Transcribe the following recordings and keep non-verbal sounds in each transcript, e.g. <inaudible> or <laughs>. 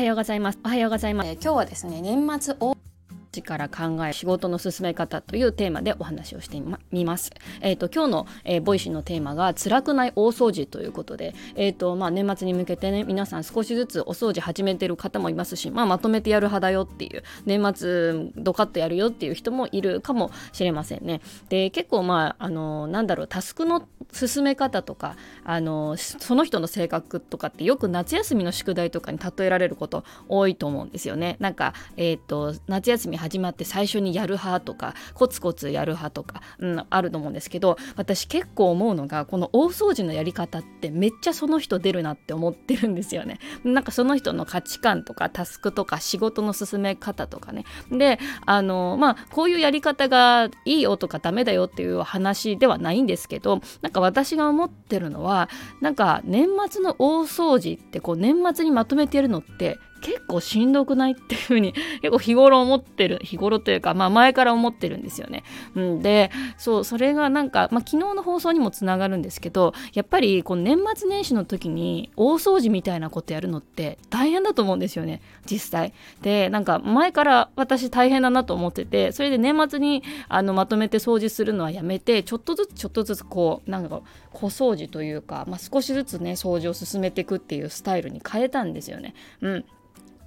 はようございます。おはようございます、えー、今日はですね年末大掃除から考える仕事の進め方というテーマでお話をしてみます。えっ、ー、と今日の、えー、 Voicy のテーマが辛くない大掃除ということで、えっ、ー、とまあ年末に向けてね皆さん少しずつお掃除始めてる方もいますし、まあまとめてやる派だよっていう年末ドカッとやるよっていう人もいるかもしれませんね。で結構まああのなんだろうタスクの進め方とかあのその人の性格とかってよく夏休みの宿題とかに例えられること多いと思うんですよね。なんかえっ、と夏休み始まって最初にやる派とかコツコツやる派とか、うん、あると思うんですけど私結構思うのがこの大掃除のやり方ってめっちゃその人出るなって思ってるんですよね。なんかその人の価値観とかタスクとか仕事の進め方とかね。であのまあこういうやり方がいいよとかダメだよっていう話ではないんですけどなんか私が思ってるのはなんか年末の大掃除ってこう年末にまとめてやるのって結構しんどくないっていうふうに <laughs> 結構日頃思ってる日頃というかまあ前から思ってるんですよね。うん、でそうそれがなんか、まあ、昨日の放送にもつながるんですけどやっぱりこの年末年始の時に大掃除みたいなことやるのって大変だと思うんですよね実際。でなんか前から私大変だなと思っててそれで年末にあのまとめて掃除するのはやめてちょっとずつちょっとずつこうなんか小掃除というか、まあ、少しずつね掃除を進めていくっていうスタイルに変えたんですよね。うん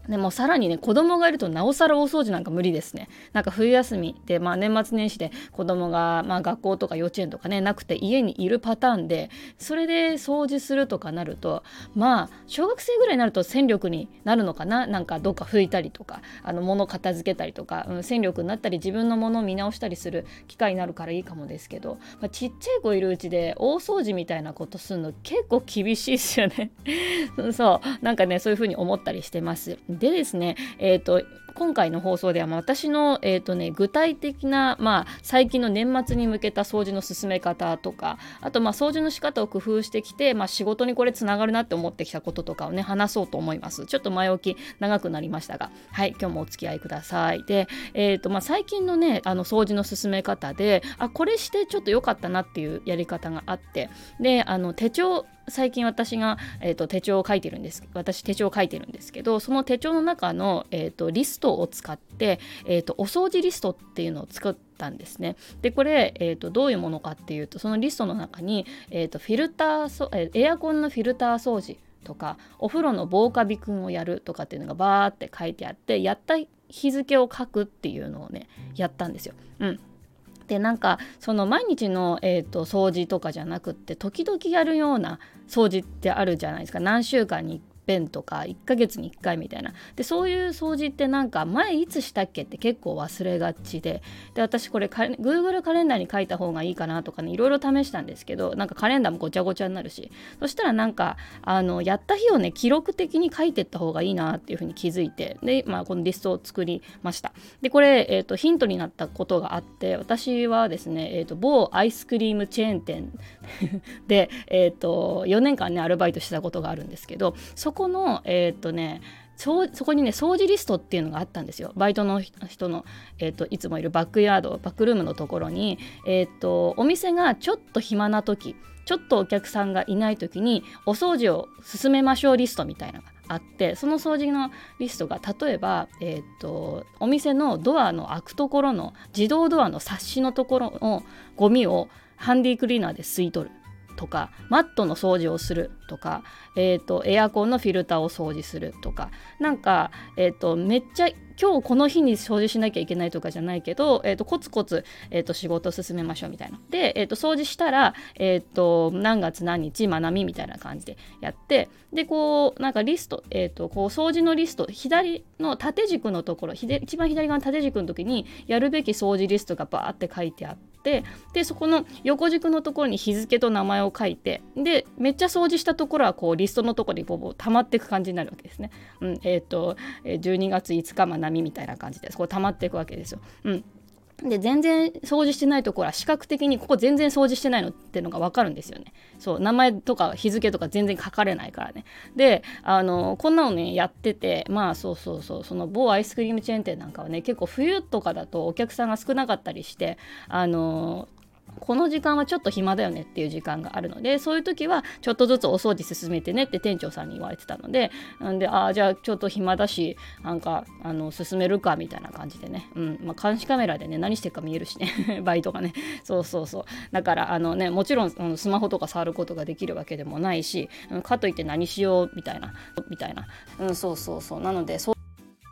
でもさらにね子供がいるとなおさら大掃除なんか無理ですね。なんか冬休みで、まあ、年末年始で子供がまあ、学校とか幼稚園とかねなくて家にいるパターンでそれで掃除するとかなるとまあ小学生ぐらいになると戦力になるのかな？なんかどっか拭いたりとかあの物片付けたりとか、うん、戦力になったり自分のものを見直したりする機会になるからいいかもですけど、まあ、ちっちゃい子いるうちで大掃除みたいなことするの結構厳しいですよね。<laughs> そうなんかねそういうふうに思ったりしてます。でですね、えーと、今回の放送では私の、えーとね、具体的な、まあ、最近の年末に向けた掃除の進め方とかあとまあ掃除の仕方を工夫してきて、まあ、仕事にこれつながるなって思ってきたこととかをね話そうと思います。ちょっと前置き長くなりましたがはい今日もお付き合いください。で、えーとまあ、最近のねあの掃除の進め方であこれしてちょっと良かったなっていうやり方があってであの手帳最近私が、えーと、手帳を書いてるんです私手帳を書いてるんですけどその手帳の中の、えーと、リストを使って、えーと、お掃除リストっていうのを作ったんですねでこれ、えー、とどういうものかっていうとそのリストの中に、えー、とフィルターえエアコンのフィルター掃除とかお風呂の防カビくんをやるとかっていうのがバーって書いてあってやった日付を書くっていうのをねやったんですよ。うんでなんかその毎日の、えーと、掃除とかじゃなくって時々やるような掃除ってあるじゃないですか。何週間に遍とか1ヶ月に1回みたいな。でそういう掃除ってなんか前いつしたっけって結構忘れがちで。で私これ Google カレンダーに書いた方がいいかなとかねいろいろ試したんですけどなんかカレンダーもごちゃごちゃになるし。そしたらなんかあのやった日をね記録的に書いてった方がいいなっていうふうに気づいて。で、まあ、このリストを作りました。でこれ、えーと、ヒントになったことがあって私はですね、えーと、某アイスクリームチェーン店で、えーと、4年間ねアルバイトしたことがあるんですけどそこのえっ、ー、とねそこにね掃除リストっていうのがあったんですよ。バイトの人の、えーと、いつもいるバックヤードバックルームのところに、えーと、お店がちょっと暇な時ちょっとお客さんがいない時にお掃除を進めましょうリストみたいなのがあってその掃除のリストが例えば、えーとお店のドアの開くところの自動ドアの冊子のところのゴミをハンディクリーナーで吸い取る。とかマットの掃除をするとか、えーと、エアコンのフィルターを掃除するとかなんか、えーと、めっちゃ今日この日に掃除しなきゃいけないとかじゃないけど、えーと、コツコツ、えー、と仕事を進めましょうみたいな。で、えー、と掃除したら、えー、と何月何日学びみたいな感じでやってでこうなんかリスト、えー、とこう掃除のリスト左の縦軸のところ一番左側の縦軸の時にやるべき掃除リストがバーって書いてあって。ってでそこの横軸のところに日付と名前を書いてでめっちゃ掃除したところはこうリストのところにボボ溜まっていく感じになるわけですね。うんえーと、12月5日ま波みたいな感じでこ溜まっていくわけですよ。うんで全然掃除してないところは視覚的にここ全然掃除してないのってのが分かるんですよね。そう名前とか日付とか全然書かれないからね。であのこんなのねやっててまあそうそうそうその某アイスクリームチェーン店なんかはね結構冬とかだとお客さんが少なかったりしてあのこの時間はちょっと暇だよねっていう時間があるのでそういう時はちょっとずつお掃除進めてねって店長さんに言われてたのでんでああじゃあちょっと暇だしなんかあの進めるかみたいな感じでね、うんまあ、監視カメラでね何してるか見えるしね。<laughs> バイトがね。そうそうそう。だからあのねもちろんあのスマホとか触ることができるわけでもないし、うん、かといって何しようみたいなみたいな、うん、そうそうそう。なのでそう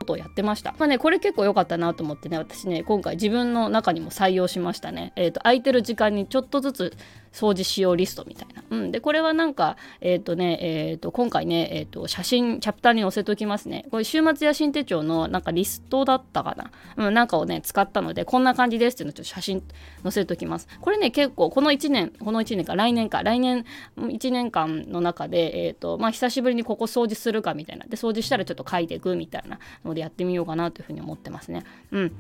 ことをやってました。まあね、これ結構良かったなと思ってね、私ね、今回自分の中にも採用しましたね。えっ、ー、と、空いてる時間にちょっとずつ掃除しようリストみたいな。うん。で、これはなんか、えっ、ー、とね、えっ、ー、と、今回ね、えっ、と、写真、チャプターに載せておきますね。これ、週末野心手帳のなんかリストだったかな。うん、なんかをね、使ったので、こんな感じですっていうのをちょっと写真載せておきます。これね、結構、この1年、この1年か、来年か、来年1年間の中で、えっ、と、まあ、久しぶりにここ掃除するかみたいな。で、掃除したらちょっと書いていくみたいなのでやってみようかなというふうに思ってますね。うん。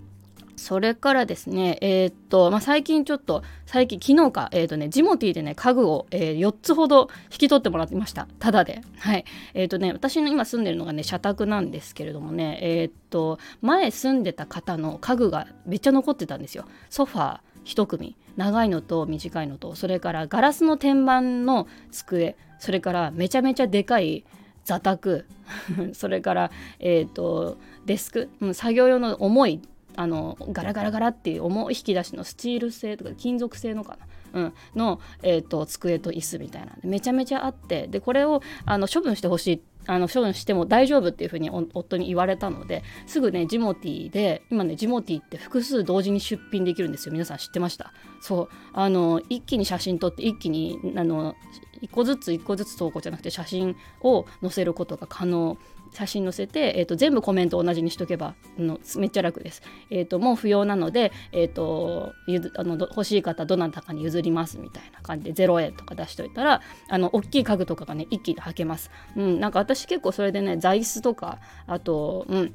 それからですね、えー、っと、まあ、最近ちょっと、最近、昨日か、えー、っとね、ジモティでね、家具を、えー、4つほど引き取ってもらってました。ただで。はい。えっとね、私の今住んでるのがね、社宅なんですけれどもね、えっと、前住んでた方の家具がめっちゃ残ってたんですよ。ソファー1組、長いのと短いのと、それからガラスの天板の机、それからめちゃめちゃでかい座卓。<laughs> それから、えーと、デスク、うん、作業用の重いあのガラガラガラっていう重い引き出しのスチール製とか金属製のかな、うん、の、えーと、机と椅子みたいなめちゃめちゃあってでこれをあの処分してほしいあの処分しても大丈夫っていうふうに夫に言われたのですぐねジモティで今ねジモティって複数同時に出品できるんですよ。皆さん知ってました？そう。あの一気に写真撮って一気にあの1個ずつ1個ずつ投稿じゃなくて写真を載せることが可能。写真載せて、えーと、全部コメント同じにしとけばのめっちゃ楽です。えーと、もう不要なので、えーと、あの欲しい方どなたかに譲りますみたいな感じで0円とか出しといたらあの大きい家具とかがね一気に履けます。うん、なんか私結構それでね座椅子とかあと、うん、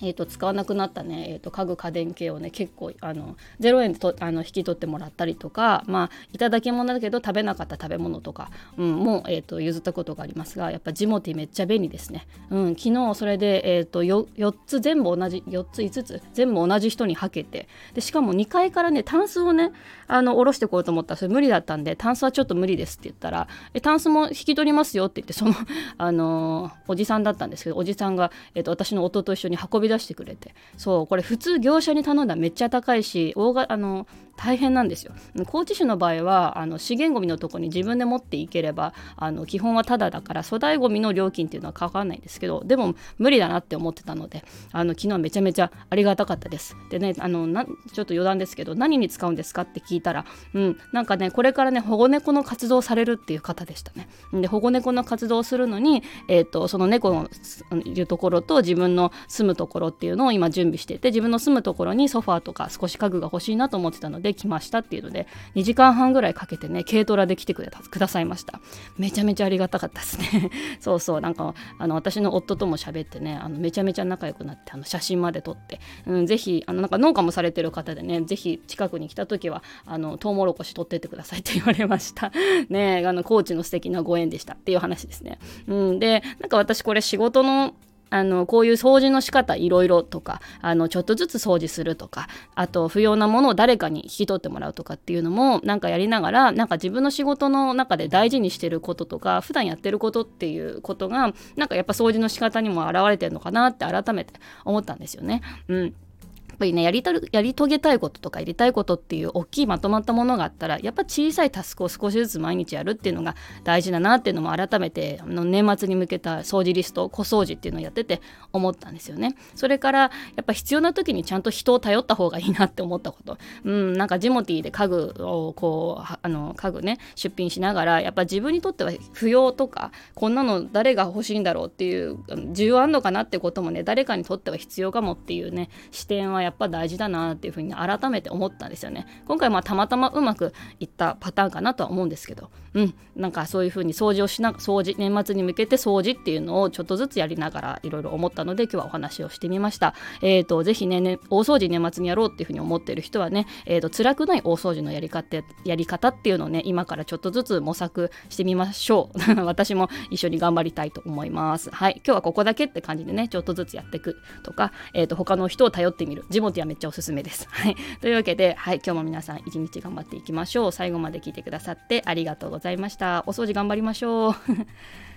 えーと、使わなくなったね、えーと、家具家電系をね結構あの0円でとあの引き取ってもらったりとかまあいただき物だけど食べなかった食べ物とか、うん、も、えーと、譲ったことがありますがやっぱジモティめっちゃ便利ですね、うん、昨日それで、えー、と 4, 4つ全部同じ4つ5つ全部同じ人にはけてでしかも2階からねタンスをねあの下ろしてこようと思ったらそれ無理だったんでタンスはちょっと無理ですって言ったらえタンスも引き取りますよって言ってその、あのー、おじさんだったんですけどおじさんが、えー、と私の夫と一緒に運び出してくれて。そうこれ普通業者に頼んだらめっちゃ高いし大があの大変なんですよ。高知市の場合はあの資源ごみのとこに自分で持っていければあの基本はタダだから粗大ごみの料金っていうのはかからないんですけどでも無理だなって思ってたのであの昨日めちゃめちゃありがたかったです。でねあのなちょっと余談ですけど何に使うんですかって聞いたらうんなんかねこれからね保護猫の活動されるっていう方でしたね。で保護猫の活動をするのに、えーと、その猫のいるところと自分の住むところっていうのを今準備していて自分の住むところにソファーとか少し家具が欲しいなと思ってたので来ましたっていうので2時間半ぐらいかけてね軽トラで来てくださいました。めちゃめちゃありがたかったですね。<laughs> そうそうなんかあの私の夫とも喋ってねあのめちゃめちゃ仲良くなってあの写真まで撮って、うん、ぜひあのなんか農家もされてる方でねぜひ近くに来た時はあのトウモロコシ取ってってくださいって言われました。<laughs> ねあの高知の素敵なご縁でしたっていう話ですね、うん、でなんか私これ仕事のあのこういう掃除の仕方いろいろとかあのちょっとずつ掃除するとかあと不要なものを誰かに引き取ってもらうとかっていうのもなんかやりながらなんか自分の仕事の中で大事にしてることとか普段やってることっていうことがなんかやっぱ掃除の仕方にも表れてるのかなって改めて思ったんですよね。うんやっぱりねやりたやり遂げたいこととかやりたいことっていう大きいまとまったものがあったらやっぱ小さいタスクを少しずつ毎日やるっていうのが大事だなっていうのも改めてあの年末に向けた掃除リスト小掃除っていうのをやってて思ったんですよね。それからやっぱ必要な時にちゃんと人を頼った方がいいなって思ったこと。うん、なんかジモティーで家具をこうあの家具ね出品しながらやっぱ自分にとっては不要とかこんなの誰が欲しいんだろうっていう需要あんのかなってこともね誰かにとっては必要かもっていうね視点はやっぱ大事だなっていうふうに改めて思ったんですよね。今回まあたまたまうまくいったパターンかなとは思うんですけど。うん。なんかそういうふうに掃除をしな掃除年末に向けて掃除っていうのをちょっとずつやりながらいろいろ思ったので今日はお話をしてみました。え、ー、とぜひねね大掃除年末にやろうっていうふうに思ってる人はねえ、ー、と辛くない大掃除のやり方やり方っていうのをね今からちょっとずつ模索してみましょう。<laughs> 私も一緒に頑張りたいと思います。はい。今日はここだけって感じでねちょっとずつやっていくとか、えーと、他の人を頼ってみるジモティはめっちゃおすすめです。<laughs> はい、というわけで、はい、今日も皆さん一日頑張っていきましょう。最後まで聞いてくださってありがとうございました。お掃除頑張りましょう。<laughs>